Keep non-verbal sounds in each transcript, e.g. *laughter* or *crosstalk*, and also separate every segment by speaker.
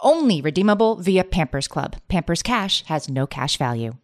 Speaker 1: Only redeemable via Pampers Club. Pampers Cash has no cash value.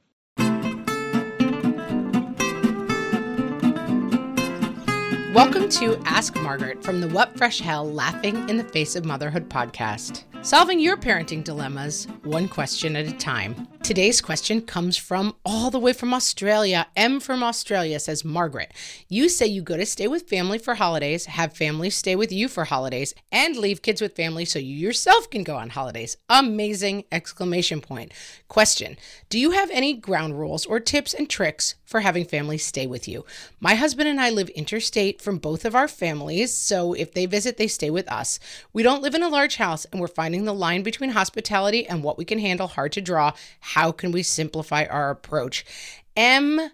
Speaker 2: Welcome to Ask Margaret from the What Fresh Hell Laughing in the Face of Motherhood podcast. Solving your parenting dilemmas one question at a time. Today's question comes from all the way from Australia. M from Australia says, Margaret, you say you go to stay with family for holidays, have family stay with you for holidays, and leave kids with family so you yourself can go on holidays. Amazing! Exclamation point. Question Do you have any ground rules or tips and tricks for having family stay with you? My husband and I live interstate from both of our families, so if they visit, they stay with us. We don't live in a large house and we're finding the line between hospitality and what we can handle hard to draw. How can we simplify our approach? M,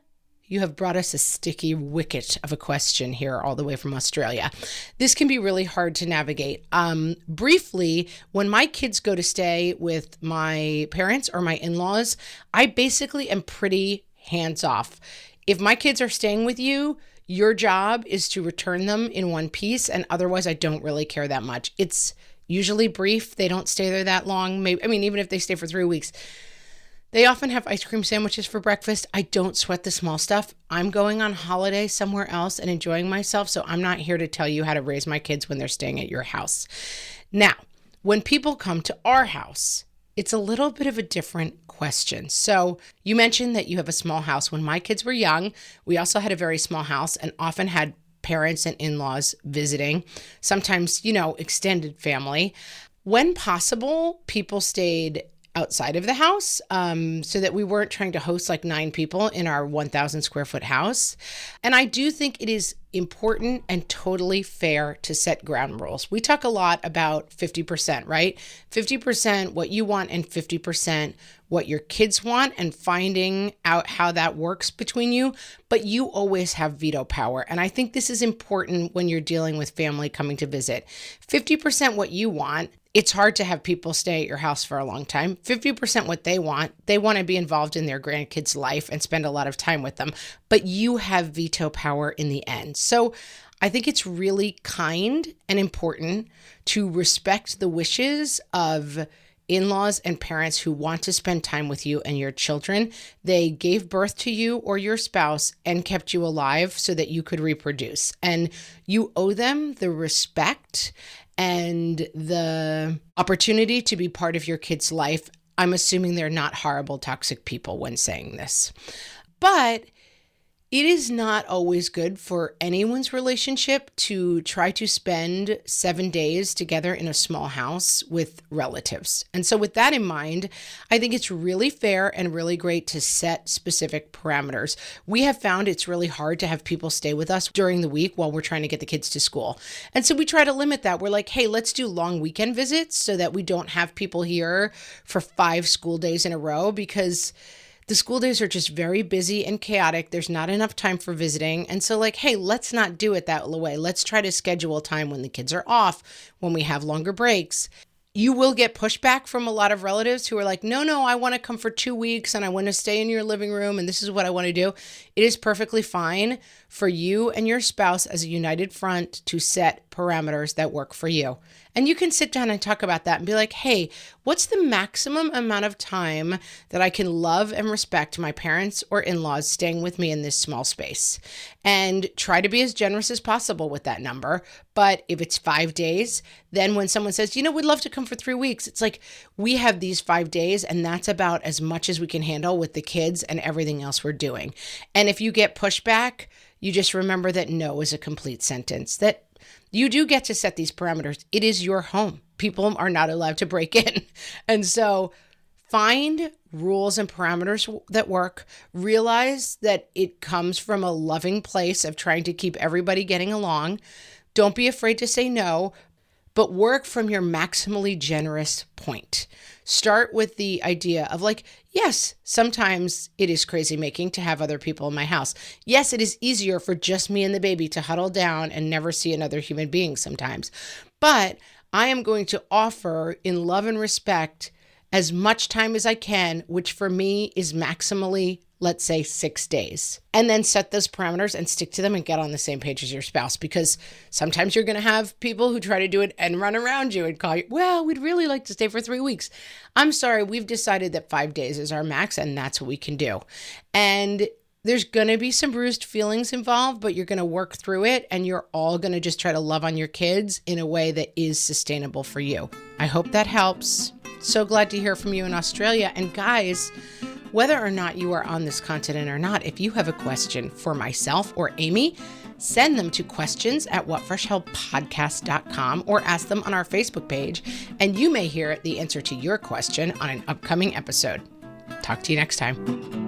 Speaker 2: you have brought us a sticky wicket of a question here, all the way from Australia. This can be really hard to navigate. Um, briefly, when my kids go to stay with my parents or my in laws, I basically am pretty hands off. If my kids are staying with you, your job is to return them in one piece, and otherwise, I don't really care that much. It's usually brief. They don't stay there that long. Maybe I mean, even if they stay for three weeks, they often have ice cream sandwiches for breakfast. I don't sweat the small stuff. I'm going on holiday somewhere else and enjoying myself, so I'm not here to tell you how to raise my kids when they're staying at your house. Now, when people come to our house, it's a little bit of a different question. So, you mentioned that you have a small house. When my kids were young, we also had a very small house and often had parents and in laws visiting, sometimes, you know, extended family. When possible, people stayed outside of the house um, so that we weren't trying to host like nine people in our 1,000 square foot house. And I do think it is important and totally fair to set ground rules. We talk a lot about 50%, right? 50% what you want and 50% what your kids want and finding out how that works between you. But you always have veto power. And I think this is important when you're dealing with family coming to visit. 50% what you want it's hard to have people stay at your house for a long time. 50% what they want. They want to be involved in their grandkids' life and spend a lot of time with them, but you have veto power in the end. So I think it's really kind and important to respect the wishes of in laws and parents who want to spend time with you and your children. They gave birth to you or your spouse and kept you alive so that you could reproduce. And you owe them the respect and the opportunity to be part of your kid's life. I'm assuming they're not horrible, toxic people when saying this. But it is not always good for anyone's relationship to try to spend seven days together in a small house with relatives. And so, with that in mind, I think it's really fair and really great to set specific parameters. We have found it's really hard to have people stay with us during the week while we're trying to get the kids to school. And so, we try to limit that. We're like, hey, let's do long weekend visits so that we don't have people here for five school days in a row because the school days are just very busy and chaotic. There's not enough time for visiting. And so, like, hey, let's not do it that way. Let's try to schedule time when the kids are off, when we have longer breaks. you will get pushback from a lot of relatives who are like, no, no, I want to come for two weeks and I want to stay in your living room and this is what I want to do. It is perfectly fine for you and your spouse as a united front to set parameters that work for you. And you can sit down and talk about that and be like, hey, what's the maximum amount of time that I can love and respect my parents or in laws staying with me in this small space? And try to be as generous as possible with that number. But if it's five days, then when someone says, you know, we'd love to come for three weeks, it's like we have these five days, and that's about as much as we can handle with the kids and everything else we're doing. And if you get pushback, you just remember that no is a complete sentence, that you do get to set these parameters. It is your home. People are not allowed to break in. *laughs* And so find rules and parameters that work. Realize that it comes from a loving place of trying to keep everybody getting along. Don't be afraid to say no, but work from your maximally generous point. Start with the idea of like, yes, sometimes it is crazy making to have other people in my house. Yes, it is easier for just me and the baby to huddle down and never see another human being sometimes. But I am going to offer in love and respect as much time as I can, which for me is maximally let's say six days, and then set those parameters and stick to them and get on the same page as your spouse. Because sometimes you're going to have people who try to do it and run around you and call you, well, we'd really like to stay for three weeks. I'm sorry, we've decided that five days is our max, and that's what we can do. And there's going to be some bruised feelings involved, but you're going to work through it and you're all going to just try to love on your kids in a way that is sustainable for you. I hope that helps. So glad to hear from you in Australia. And guys, whether or not you are on this continent or not, if you have a question for myself or Amy, send them to questions at whatfreshhellpodcast.com or ask them on our Facebook page, and you may hear the answer to your question on an upcoming episode. Talk to you next time.